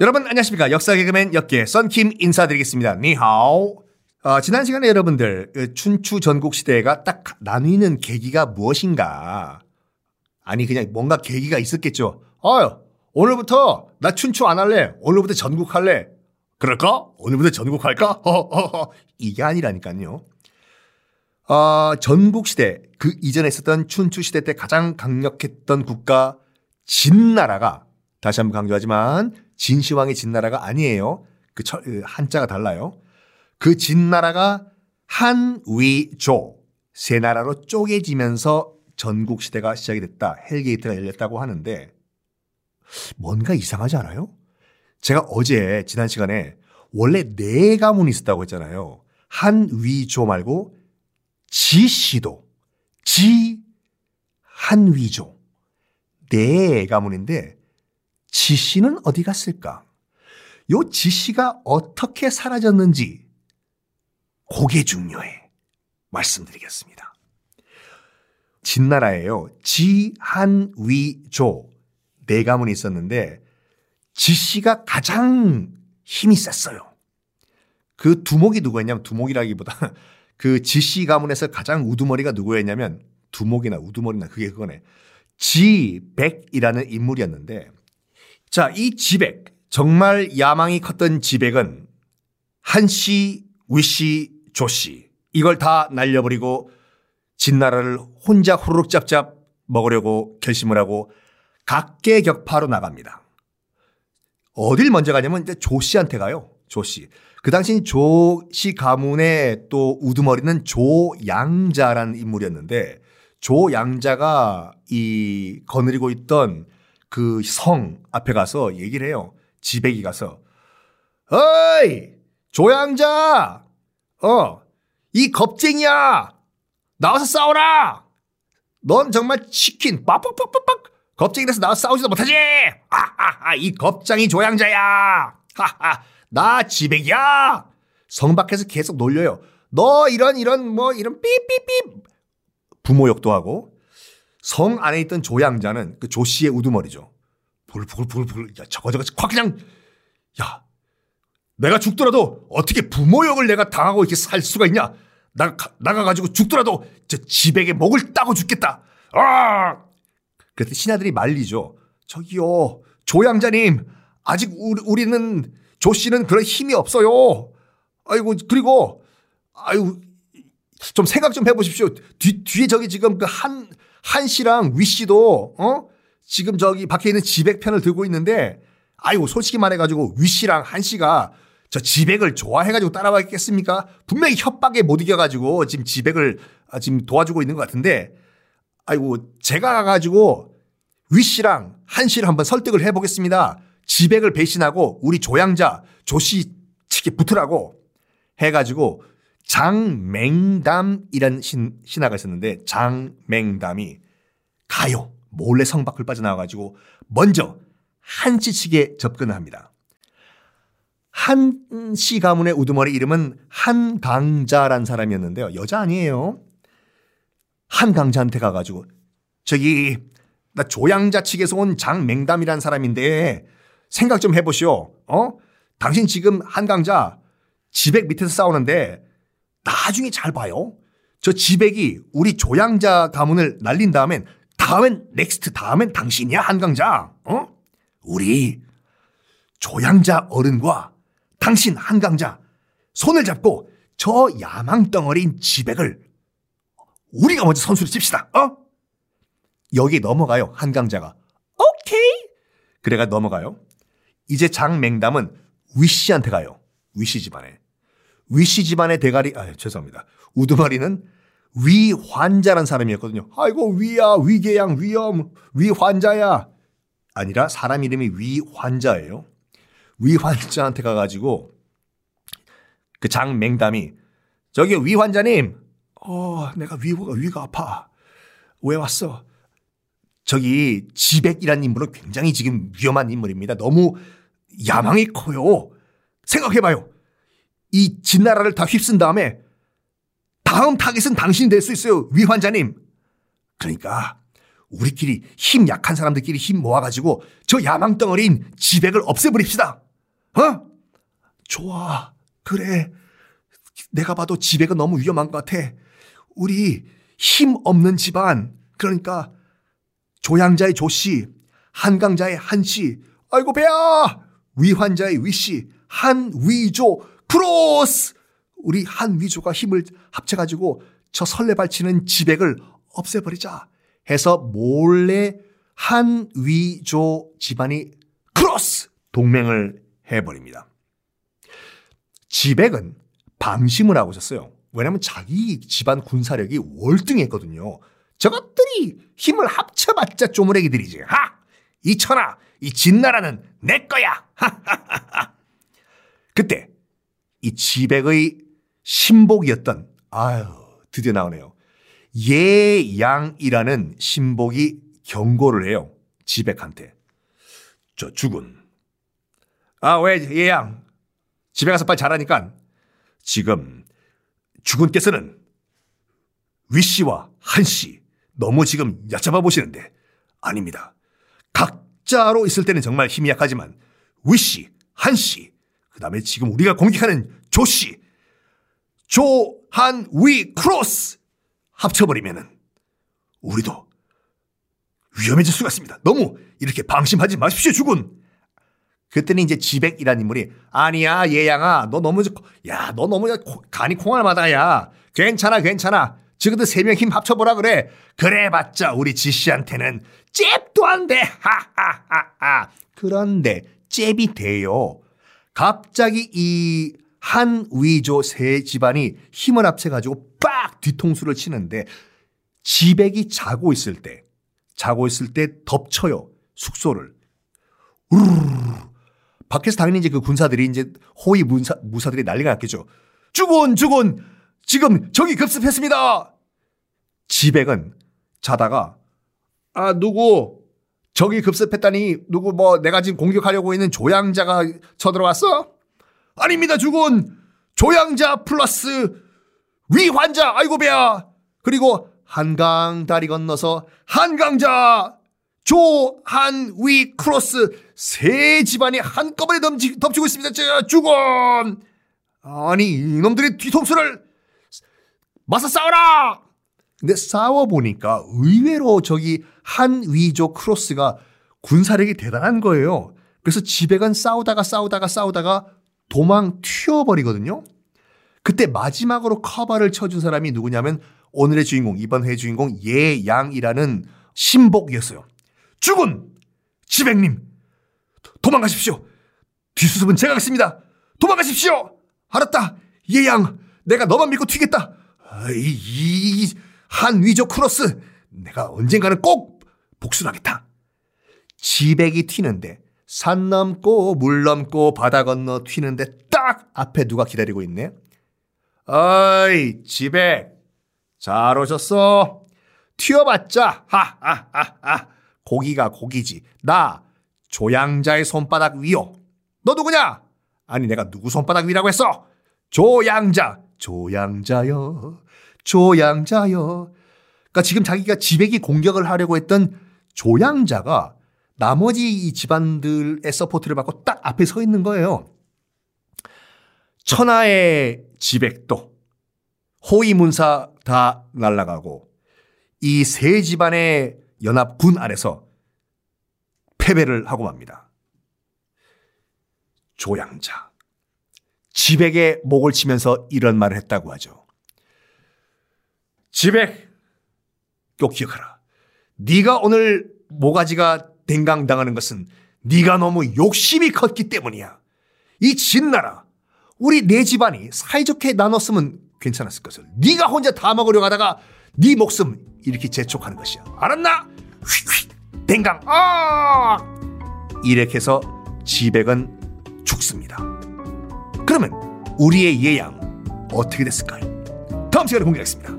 여러분 안녕하십니까? 역사 개그맨 역계 썬킴 인사드리겠습니다. 니하오. 어, 지난 시간에 여러분들 그 춘추 전국 시대가 딱 나뉘는 계기가 무엇인가? 아니 그냥 뭔가 계기가 있었겠죠. 어유 오늘부터 나 춘추 안 할래. 오늘부터 전국 할래. 그럴까? 오늘부터 전국 할까? 이게 아니라니까요. 어, 전국 시대 그 이전에 있었던 춘추 시대 때 가장 강력했던 국가 진나라가 다시 한번 강조하지만 진시황의 진나라가 아니에요. 그 철, 그 한자가 달라요. 그 진나라가 한 위 조 세 나라로 쪼개지면서 전국 시대가 시작이 됐다. hell gate가 열렸다고 하는데 뭔가 이상하지 않아요? 제가 어제 지난 시간에 원래 네 가문이 있었다고 했잖아요. 한 위 조 말고 지씨도 지 한 위 조 네 가문인데 지씨는 어디 갔을까? 요 지씨가 어떻게 사라졌는지 그게 중요해. 말씀드리겠습니다. 진나라에요. 지한위조 네 가문이 있었는데 지씨가 가장 힘이 셌어요. 그 두목이 누구였냐면 두목이라기보다 그 지씨 가문에서 가장 우두머리가 누구였냐면 두목이나 우두머리나 그게 그거네. 지백이라는 인물이었는데 자, 이 지백 정말 야망이 컸던 지백은 한씨, 위씨, 조씨 이걸 다 날려버리고 진나라를 혼자 후루룩 짭짭 먹으려고 결심을 하고 각계격파로 나갑니다. 어딜 먼저 가냐면 이제 조씨한테 가요. 조씨. 그 당시 조씨 가문의 또 우두머리는 조양자라는 인물이었는데 조양자가 이 거느리고 있던 그 성 앞에 가서 얘기를 해요. 지백이 가서. 어이 조양자! 어 이 겁쟁이야! 나와서 싸워라! 넌 정말 치킨 빡빡빡빡빡 겁쟁이라서 나와서 싸우지도 못하지! 하하하 이 겁장이 조양자야! 하하 나 지백이야! 성 밖에서 계속 놀려요. 너 이런 이런 뭐 이런 삐삐삐 부모 욕도 하고 성 안에 있던 조양자는 그 조씨의 우두머리죠. 불불불불 야 저거 저거 확 그냥 야 내가 죽더라도 어떻게 부모 욕을 내가 당하고 이렇게 살 수가 있냐? 나 나가 가지고 죽더라도 저 지백의 목을 따고 죽겠다. 아! 그래서 신하들이 말리죠. 저기요 조양자님 아직 우리, 우리는 조 씨는 그런 힘이 없어요. 아이고 그리고 아유 좀 생각 좀 해보십시오. 뒤 뒤에 저기 지금 그한 한 씨랑 위 씨도 어 지금 저기 밖에 있는 지백편을 들고 있는데 아이고 솔직히 말해가지고 위 씨랑 한 씨가 저 지백을 좋아해가지고 따라가겠습니까? 분명히 협박에 못 이겨가지고 지금 지백을 아, 지금 도와주고 있는 것 같은데 아이고 제가 가가지고 위 씨랑 한 씨를 한번 설득을 해보겠습니다. 지백을 배신하고 우리 조양자 조씨 측에 붙으라고 해가지고 장맹담이라는 신, 신하가 있었는데 장맹담이 가요. 몰래 성 밖을 빠져나와가지고 먼저 한씨 측에 접근을 합니다. 한씨 가문의 우두머리 이름은 한강자란 사람이었는데요. 여자 아니에요. 한강자한테 가가지고 저기 나 조양자 측에서 온 장맹담이란 사람인데 생각 좀 해보시오. 어? 당신 지금 한강자 지백 밑에서 싸우는데 나중에 잘 봐요. 저 지백이 우리 조양자 가문을 날린 다음엔 다음엔 next 다음엔 당신이야 한강자. 어? 우리 조양자 어른과 당신 한강자 손을 잡고 저 야망덩어리인 지백을 우리가 먼저 선수를 칩시다. 어? 여기 넘어가요 한강자가. 오케이. 그래가 넘어가요. 이제 장맹담은 위씨한테 가요. 위씨 집안에. 위씨 집안의 대가리, 아, 죄송합니다. 우두머리는 위환자란 사람이었거든요. 아이고, 위야, 위계양, 위험, 위환자야. 아니라 사람 이름이 위환자예요. 위환자한테 가가지고 그 장맹담이 저기 위환자님, 어, 내가 위가, 위가 아파. 왜 왔어? 저기 지백이라는 인물은 굉장히 지금 위험한 인물입니다. 너무 야망이 커요. 생각해봐요. 이 진나라를 다 휩쓴 다음에 다음 타겟은 당신이 될 수 있어요. 위환자님. 그러니까 우리끼리 힘 약한 사람들끼리 힘 모아가지고 저 야망덩어리인 지백을 없애버립시다. 어? 좋아. 그래. 내가 봐도 지배가 너무 위험한 것 같아. 우리 힘 없는 집안. 그러니까 조양자의 조씨, 한강자의 한씨, 아이고 배야! 위환자의 위씨, 한위조, 크로스! 우리 한 위조가 힘을 합쳐가지고 저 설레발치는 지백을 없애버리자 해서 몰래 한 위조 집안이 크로스 동맹을 해버립니다. 지백은 방심을 하고 있었어요. 왜냐하면 자기 집안 군사력이 월등했거든요. 저것들이 힘을 합쳐봤자 쪼무레기들이지. 하! 이 천하, 이 진나라는 내 거야. 하하하하. 그때 이 지백의 신복이었던 아유 드디어 나오네요. 예양이라는 신복이 경고를 해요. 지백한테. 저 죽은. 아 왜 예양 집에 가서 빨리 자라니까 지금 주군께서는 위씨와 한씨 너무 지금 얕잡아 보시는데 아닙니다. 각자로 있을 때는 정말 힘이 약하지만 위씨, 한씨, 그 다음에 지금 우리가 공격하는 조씨, 조, 한, 위, 크로스 합쳐버리면은 우리도 위험해질 수가 있습니다. 너무 이렇게 방심하지 마십시오, 주군. 그때는 이제 지백이라는 인물이 아니야 예양아 너 너무 야 너 너무 간이 콩알마다 야. 괜찮아 괜찮아. 지금도 세 명 힘 합쳐보라 그래. 그래봤자 우리 지씨한테는 잽도 안돼. 하하하하. 그런데 잽이 돼요. 갑자기 이 한위조 세 집안이 힘을 합쳐가지고 빡 뒤통수를 치는데 지백이 자고 있을 때 자고 있을 때 덮쳐요 숙소를 우르르 밖에서 당연히 이제 그 군사들이 이제 호위 문사, 무사들이 난리가 났겠죠. 주군, 주군! 지금 적이 급습했습니다! 지백은 자다가, 아, 누구, 적이 급습했다니, 누구 뭐 내가 지금 공격하려고 있는 조양자가 쳐들어왔어? 아닙니다, 주군! 조양자 플러스 위환자, 아이고 배야! 그리고 한강 다리 건너서 한강자! 조, 한, 위, 크로스 세 집안이 한꺼번에 덮치, 덮치고 있습니다. 자, 주군! 아니 이놈들의 뒤통수를 맞서 싸워라! 근데 싸워보니까 의외로 저기 한 위조 크로스가 군사력이 대단한 거예요. 그래서 지배관 싸우다가 싸우다가 싸우다가 도망 튀어버리거든요. 그때 마지막으로 커버를 쳐준 사람이 누구냐면 오늘의 주인공, 이번 회 주인공 예양이라는 신복이었어요. 죽은 지백님 도망가십시오. 뒷수습은 제가 하겠습니다. 도망가십시오. 알았다. 예양 내가 너만 믿고 튀겠다. 이, 한위조 크로스 내가 언젠가는 꼭 복수를 하겠다. 지백이 튀는데 산 넘고 물 넘고 바다 건너 튀는데 딱 앞에 누가 기다리고 있네. 어이 지백 잘 오셨어. 튀어봤자 하하하하 고기가 고기지. 나 조양자의 손바닥 위요. 너 누구냐? 아니 내가 누구 손바닥 위라고 했어? 조양자. 조양자여. 조양자여. 그러니까 지금 자기가 지백이 공격을 하려고 했던 조양자가 나머지 이 집안들의 support를 받고 딱 앞에 서 있는 거예요. 천하의 지백도 호위무사 다 날라가고 이 세 집안의 연합군 아래서 패배를 하고 맙니다. 조양자. 지백의 목을 치면서 이런 말을 했다고 하죠. 지백, 꼭 기억하라. 네가 오늘 모가지가 댕강당하는 것은 네가 너무 욕심이 컸기 때문이야. 이 진나라, 우리 네 집안이 사이좋게 나눴으면 괜찮았을 것을. 네가 혼자 다 먹으려 가다가 네 목숨 이렇게 재촉하는 것이야. 알았나? 휙휙 댕강 아 이렇게 해서 지백은 죽습니다. 그러면 우리의 예양 어떻게 됐을까요? 다음 시간에 공개하겠습니다.